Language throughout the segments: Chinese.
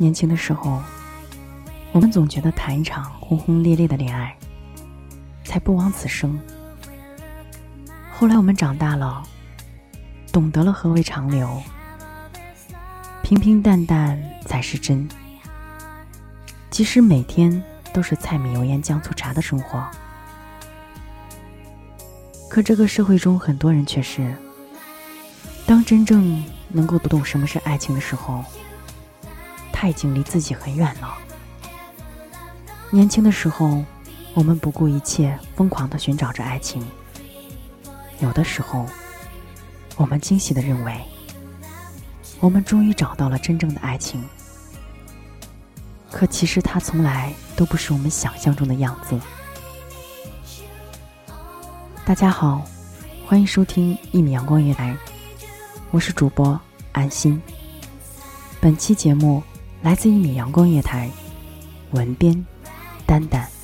年轻的时候，我们总觉得谈一场轰轰烈烈的恋爱，才不枉此生。后来我们长大了，懂得了何为长流，平平淡淡才是真。即使每天都是柴米油盐酱醋茶的生活，可这个社会中很多人却是，当真正能够读懂什么是爱情的时候，他已经离自己很远了。年轻的时候，我们不顾一切，疯狂的寻找着爱情。有的时候，我们惊喜的认为，我们终于找到了真正的爱情。可其实它从来都不是我们想象中的样子。大家好，欢迎收听一米阳光音乐，我是主播安心。本期节目来自一米阳光夜台，文编丹丹。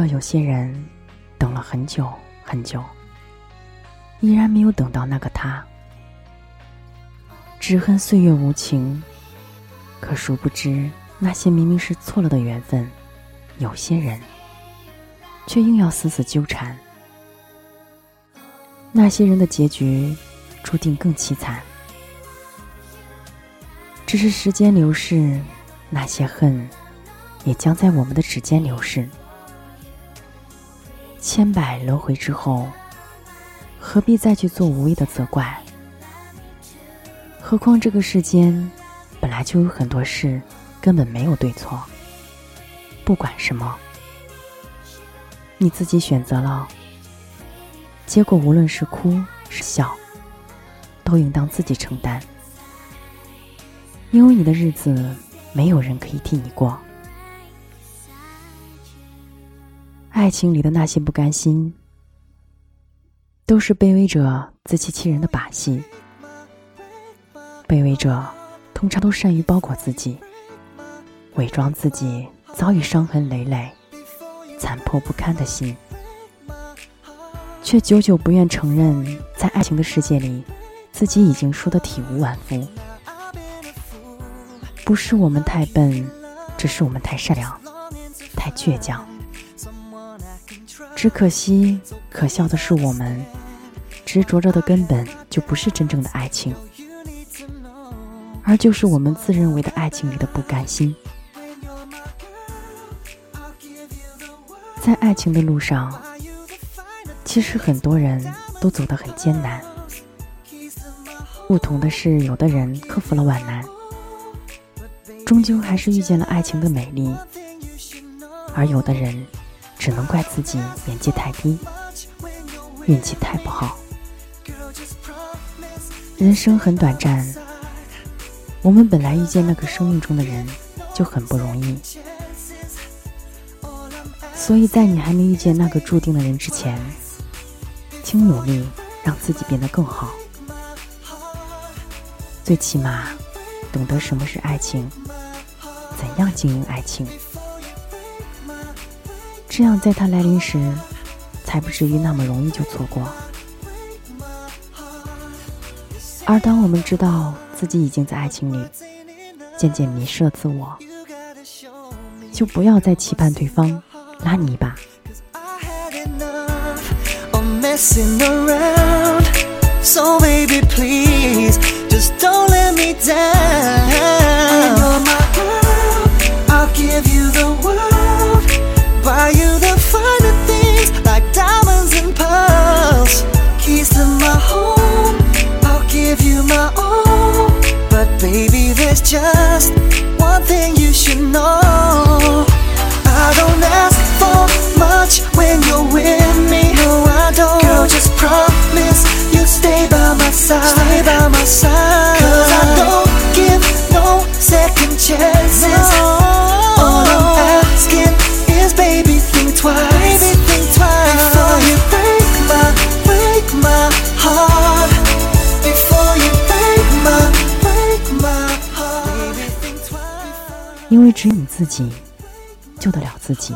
的有些人，等了很久很久，依然没有等到那个他。只恨岁月无情，可殊不知那些明明是错了的缘分，有些人却硬要死死纠缠。那些人的结局注定更凄惨。只是时间流逝，那些恨也将在我们的指尖流逝。千百轮回之后，何必再去做无谓的责怪？何况这个世间本来就有很多事根本没有对错。不管什么，你自己选择了，结果无论是哭是笑，都应当自己承担。因为你的日子，没有人可以替你过。爱情里的那些不甘心，都是卑微者自欺欺人的把戏。卑微者通常都善于包裹自己，伪装自己早已伤痕累累、残破不堪的心，却久久不愿承认，在爱情的世界里，自己已经输得体无完肤。不是我们太笨，只是我们太善良、太倔强。只可惜，可笑的是，我们执着着的根本就不是真正的爱情，而就是我们自认为的爱情里的不甘心。在爱情的路上，其实很多人都走得很艰难。不同的是，有的人克服了万难。终究还是遇见了爱情的美丽，而有的人只能怪自己年纪太低，运气太不好。人生很短暂，我们本来遇见那个生命中的人就很不容易，所以在你还没遇见那个注定的人之前，请努力让自己变得更好，最起码懂得什么是爱情。怎样经营爱情？这样，在它来临时，才不至于那么容易就错过。而当我们知道自己已经在爱情里渐渐迷失了自我，就不要再期盼对方拉你一把。give 自己救得了自己。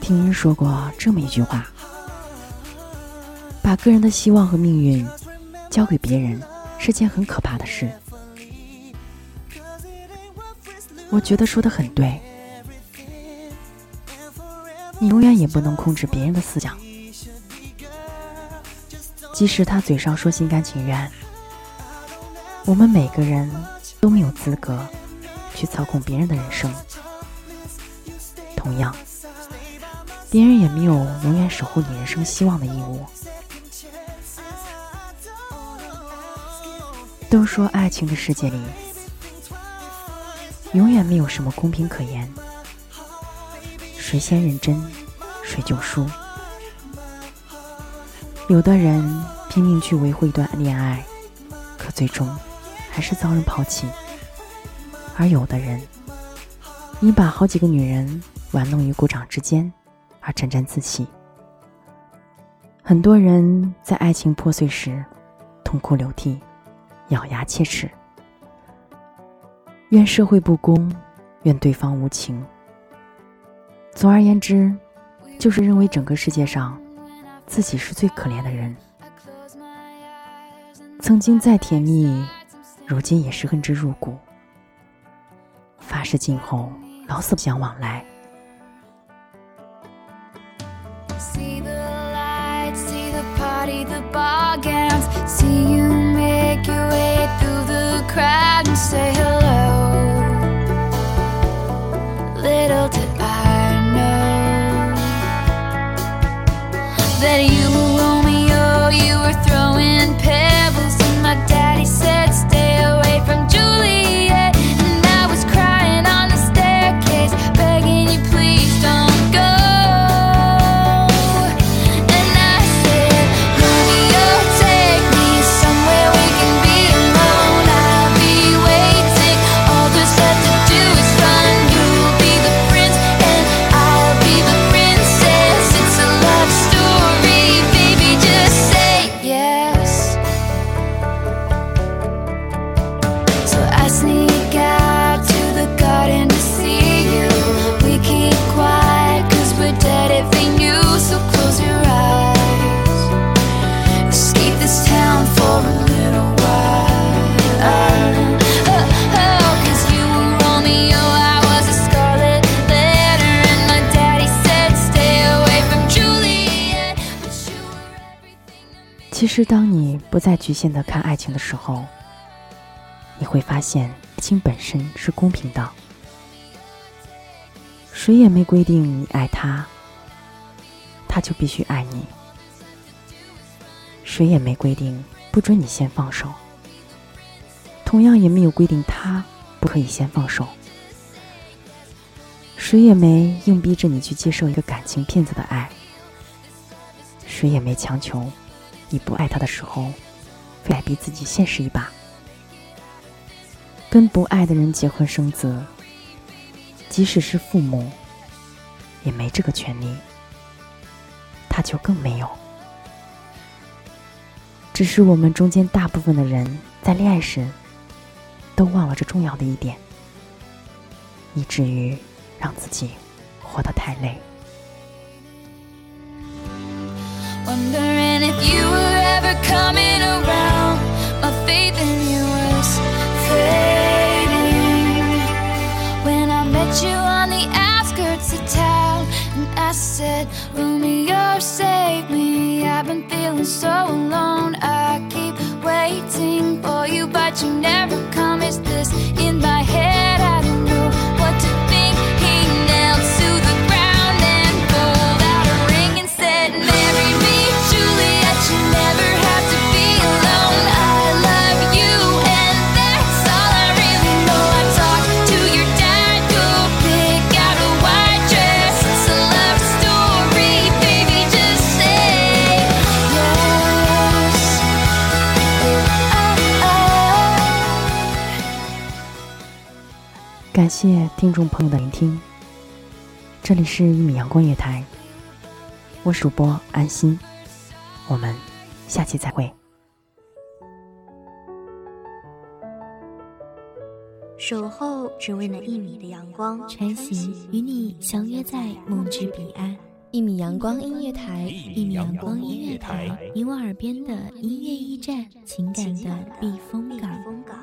听人说过这么一句话：把个人的希望和命运交给别人是件很可怕的事。我觉得说的很对。你永远也不能控制别人的思想，即使他嘴上说心甘情愿，我们每个人。都没有资格去操控别人的人生。同样，别人也没有永远守护你人生希望的义务。都说爱情的世界里，永远没有什么公平可言，谁先认真，谁就输。有的人拼命去维护一段恋爱，可最终。还是遭人抛弃，而有的人，因把好几个女人玩弄于股掌之间，而沾沾自喜。很多人在爱情破碎时，痛哭流涕，咬牙切齿，怨社会不公，怨对方无情。总而言之，就是认为整个世界上，自己是最可怜的人。曾经再甜蜜，如今也是恨之入骨。发誓今后老死不相往来。See the lights, see the party, the ball gowns. See you make your way through the crowd and say hello. 其实，当你不再局限的看爱情的时候，你会发现，爱情本身是公平的。谁也没规定你爱他，他就必须爱你；谁也没规定不准你先放手，同样也没有规定他不可以先放手。谁也没硬逼着你去接受一个感情骗子的爱，谁也没强求你不爱他的时候，非得逼自己现实一把。跟不爱的人结婚生子，即使是父母，也没这个权利，他就更没有。只是我们中间大部分的人在恋爱时，都忘了这重要的一点，以至于让自己活得太累。Coming around. My faith in you was fading. When I met you on the outskirts of town, and I said, Romeo, save me. I've been feeling so alone. I keep waiting for you, but you never come. Is this 感谢听众朋友的聆听，这里是《一米阳光月台》，我是主播安心，我们下期再会。守候只为那一米的阳光，穿行与你相约在梦之彼岸。一米阳光音乐台，一米阳光音乐台，你我耳边的音乐驿站，情感的避风避港。